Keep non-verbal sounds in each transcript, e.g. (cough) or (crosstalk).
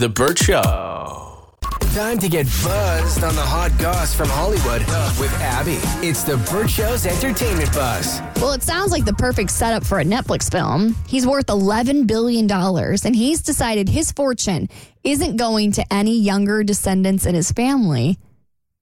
The Burt Show. Time to get buzzed on the hot goss from Hollywood with Abby. It's the Burt Show's entertainment buzz. Well, it sounds like the perfect setup for a Netflix film. He's worth $11 billion, and he's decided his fortune isn't going to any younger descendants in his family,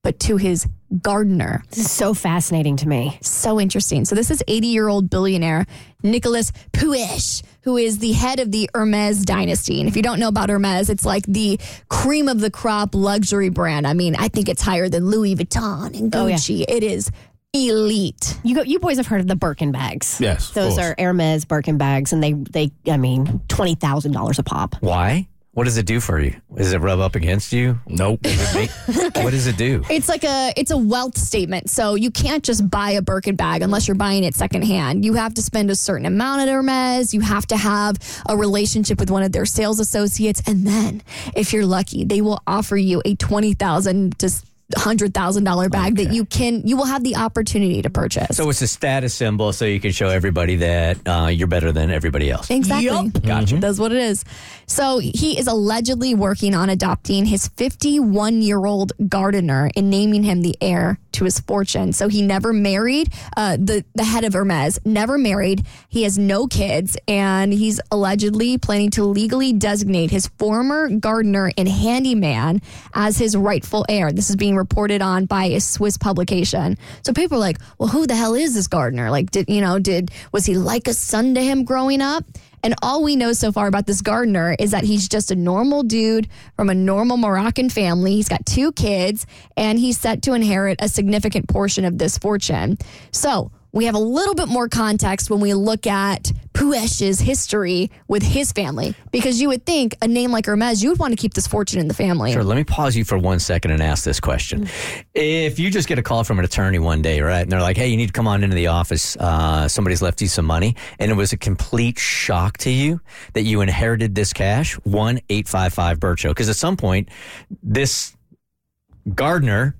but to his gardener. This is so fascinating to me. So interesting. So, this is 80 year old billionaire Nicolas Puech, who is the head of the Hermes dynasty. And if you don't know about Hermes, it's like the cream of the crop luxury brand. I mean, I think it's higher than Louis Vuitton and Oh, yeah. Gucci. It is elite. You go, you boys have heard of the Birkin bags. Yes, Those course. are Hermes Birkin bags and they they I mean $20,000 a pop. Why? What does it do for you? Does it rub up against you? Nope. (laughs) what does it do? It's like a it's a wealth statement. So you can't just buy a Birkin bag unless you're buying it secondhand. You have to spend a certain amount at Hermes. You have to have a relationship with one of their sales associates, and then if you're lucky, they will offer you a twenty thousand to hundred thousand dollar bag that you can you will have the opportunity to purchase. So it's a status symbol, so you can show everybody that uh, you're better than everybody else. Exactly. Gotcha. That's what it is. So he is allegedly working on adopting his 51 year old gardener and naming him the heir to his fortune. So he never married. Uh, the the head of Hermes never married. He has no kids, and he's allegedly planning to legally designate his former gardener and handyman as his rightful heir. This is being reported on by a Swiss publication. So people are like, "Well, who the hell is this gardener? Like, did you know? Did was he like a son to him growing up?" And all we know so far about this gardener is that he's just a normal dude from a normal Moroccan family. He's got two kids and he's set to inherit a significant portion of this fortune. So we have a little bit more context when we look at Puech's history with his family, because you would think a name like Hermes, you would want to keep this fortune in the family. Sure, let me pause you for one second and ask this question. If you just get a call from an attorney one day, right, and they're like, hey, you need to come on into the office, uh, somebody's left you some money, and it was a complete shock to you that you inherited this cash, 1 855 Bircho. Because at some point, this gardener,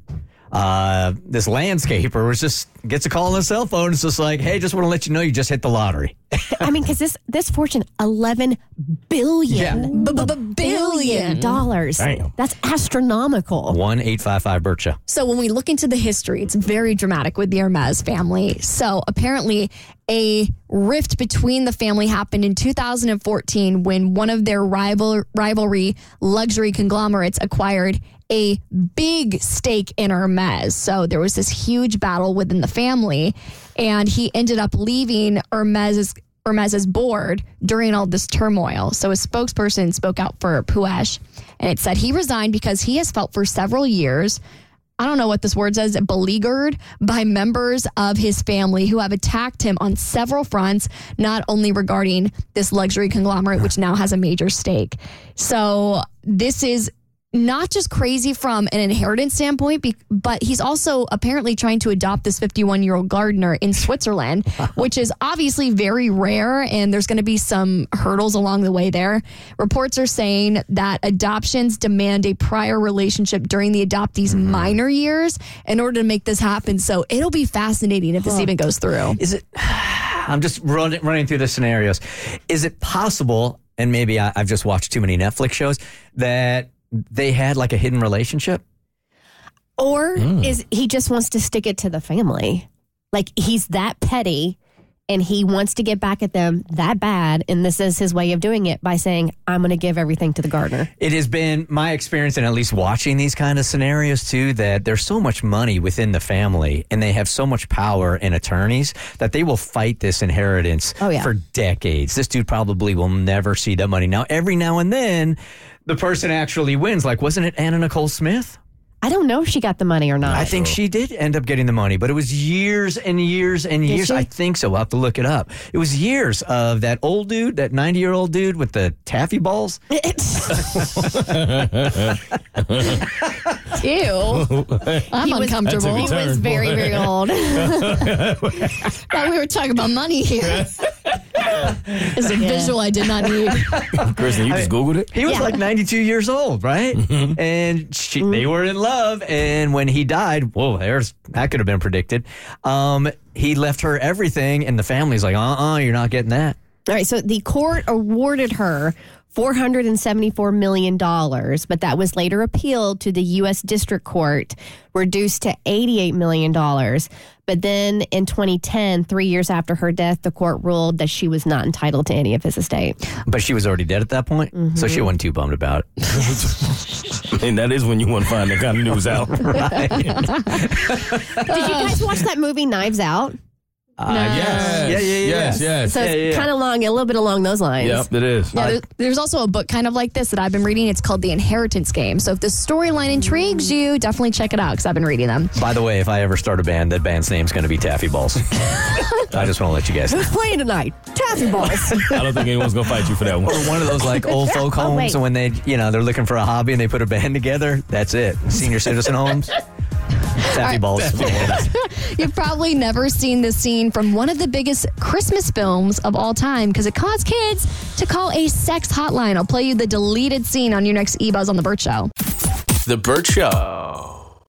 uh, this landscaper was just gets a call on the cell phone. It's just like, hey, just want to let you know you just hit the lottery. (laughs) I mean cuz this this fortune 11 billion billion. dollars. Damn. That's astronomical. 1 855 Bircho. So when we look into the history, it's very dramatic with the Hermes family. So apparently, a rift between the family happened in 2014 when one of their rival rivalry luxury conglomerates acquired a big stake in Hermes. So there was this huge battle within the family, and he ended up leaving Hermes's Hermes's board during all this turmoil. So a spokesperson spoke out for Puech, and it said he resigned because he has felt for several years. I don't know what this word says, beleaguered by members of his family who have attacked him on several fronts, not only regarding this luxury conglomerate, which now has a major stake. So this is not just crazy from an inheritance standpoint, but he's also apparently trying to adopt this 51 year old gardener in Switzerland, (laughs) which is obviously very rare. And there's going to be some hurdles along the way there. Reports are saying that adoptions demand a prior relationship during the adoptee's mm-hmm. minor years in order to make this happen. So it'll be fascinating if this even goes through. Is it? (sighs) I'm just running running through the scenarios. Is it possible? And maybe I, I've just watched too many Netflix shows that they had like a hidden relationship. Or hmm. is he just wants to stick it to the family? Like he's that petty and he wants to get back at them that bad. And this is his way of doing it by saying, I'm going to give everything to the gardener. It has been my experience, and at least watching these kind of scenarios too, that there's so much money within the family, and they have so much power in attorneys that they will fight this inheritance Oh, yeah. for decades. This dude probably will never see that money. Now, every now and then, the person actually wins. Like, wasn't it Anna Nicole Smith? I don't know if she got the money or not. I think she did end up getting the money, but it was years and years and years. she? I think so. We'll have to look it up. It was years of that old dude, that 90 year old dude with the taffy balls. (laughs) Ew. I'm He was- uncomfortable. he was very, very old. (laughs) Thought we were talking about money here. (laughs) (laughs) It's a visual I did not need. (laughs) Kristen, you just Googled it? He was Yeah. like 92 years old, right? And she, they were in love. And when he died, whoa, there's that could have been predicted. Um, he left her everything, and the family's like, uh uh-uh, uh, you are not getting that. All right, so the court awarded her $474 million, but that was later appealed to the U.S. District Court, reduced to $88 million. But then in 2010, three years after her death, the court ruled that she was not entitled to any of his estate. But she was already dead at that point, so Mm-hmm. she wasn't too bummed about it. (laughs) And that is when you want to find that kind of news out. (laughs) (laughs) Did you guys watch that movie Knives Out? Uh, yes. Yeah, yeah, yeah. Yes, yes. So it's yeah, yeah. kind of long, a little bit along those lines. Yep, it is. Yeah, there- there's also a book kind of like this that I've been reading. It's called The Inheritance Game. So if the storyline intrigues you, definitely check it out because I've been reading them. By the way, if I ever start a band, that band's name's going to be Taffy Balls. (laughs) I just want to let you guys know. Who's playing tonight? Taffy Balls. (laughs) I don't think anyone's going to fight you for that one. Or one of those like old (laughs) folk Oh, homes, wait. and when they, you know, they're looking for a hobby and they put a band together. That's it. Senior citizen homes. Taffy balls. (laughs) (laughs) You've probably never seen this scene from one of the biggest Christmas films of all time because it caused kids to call a sex hotline. I'll play you the deleted scene on your next eBuzz on the Burt Show. The Burt Show.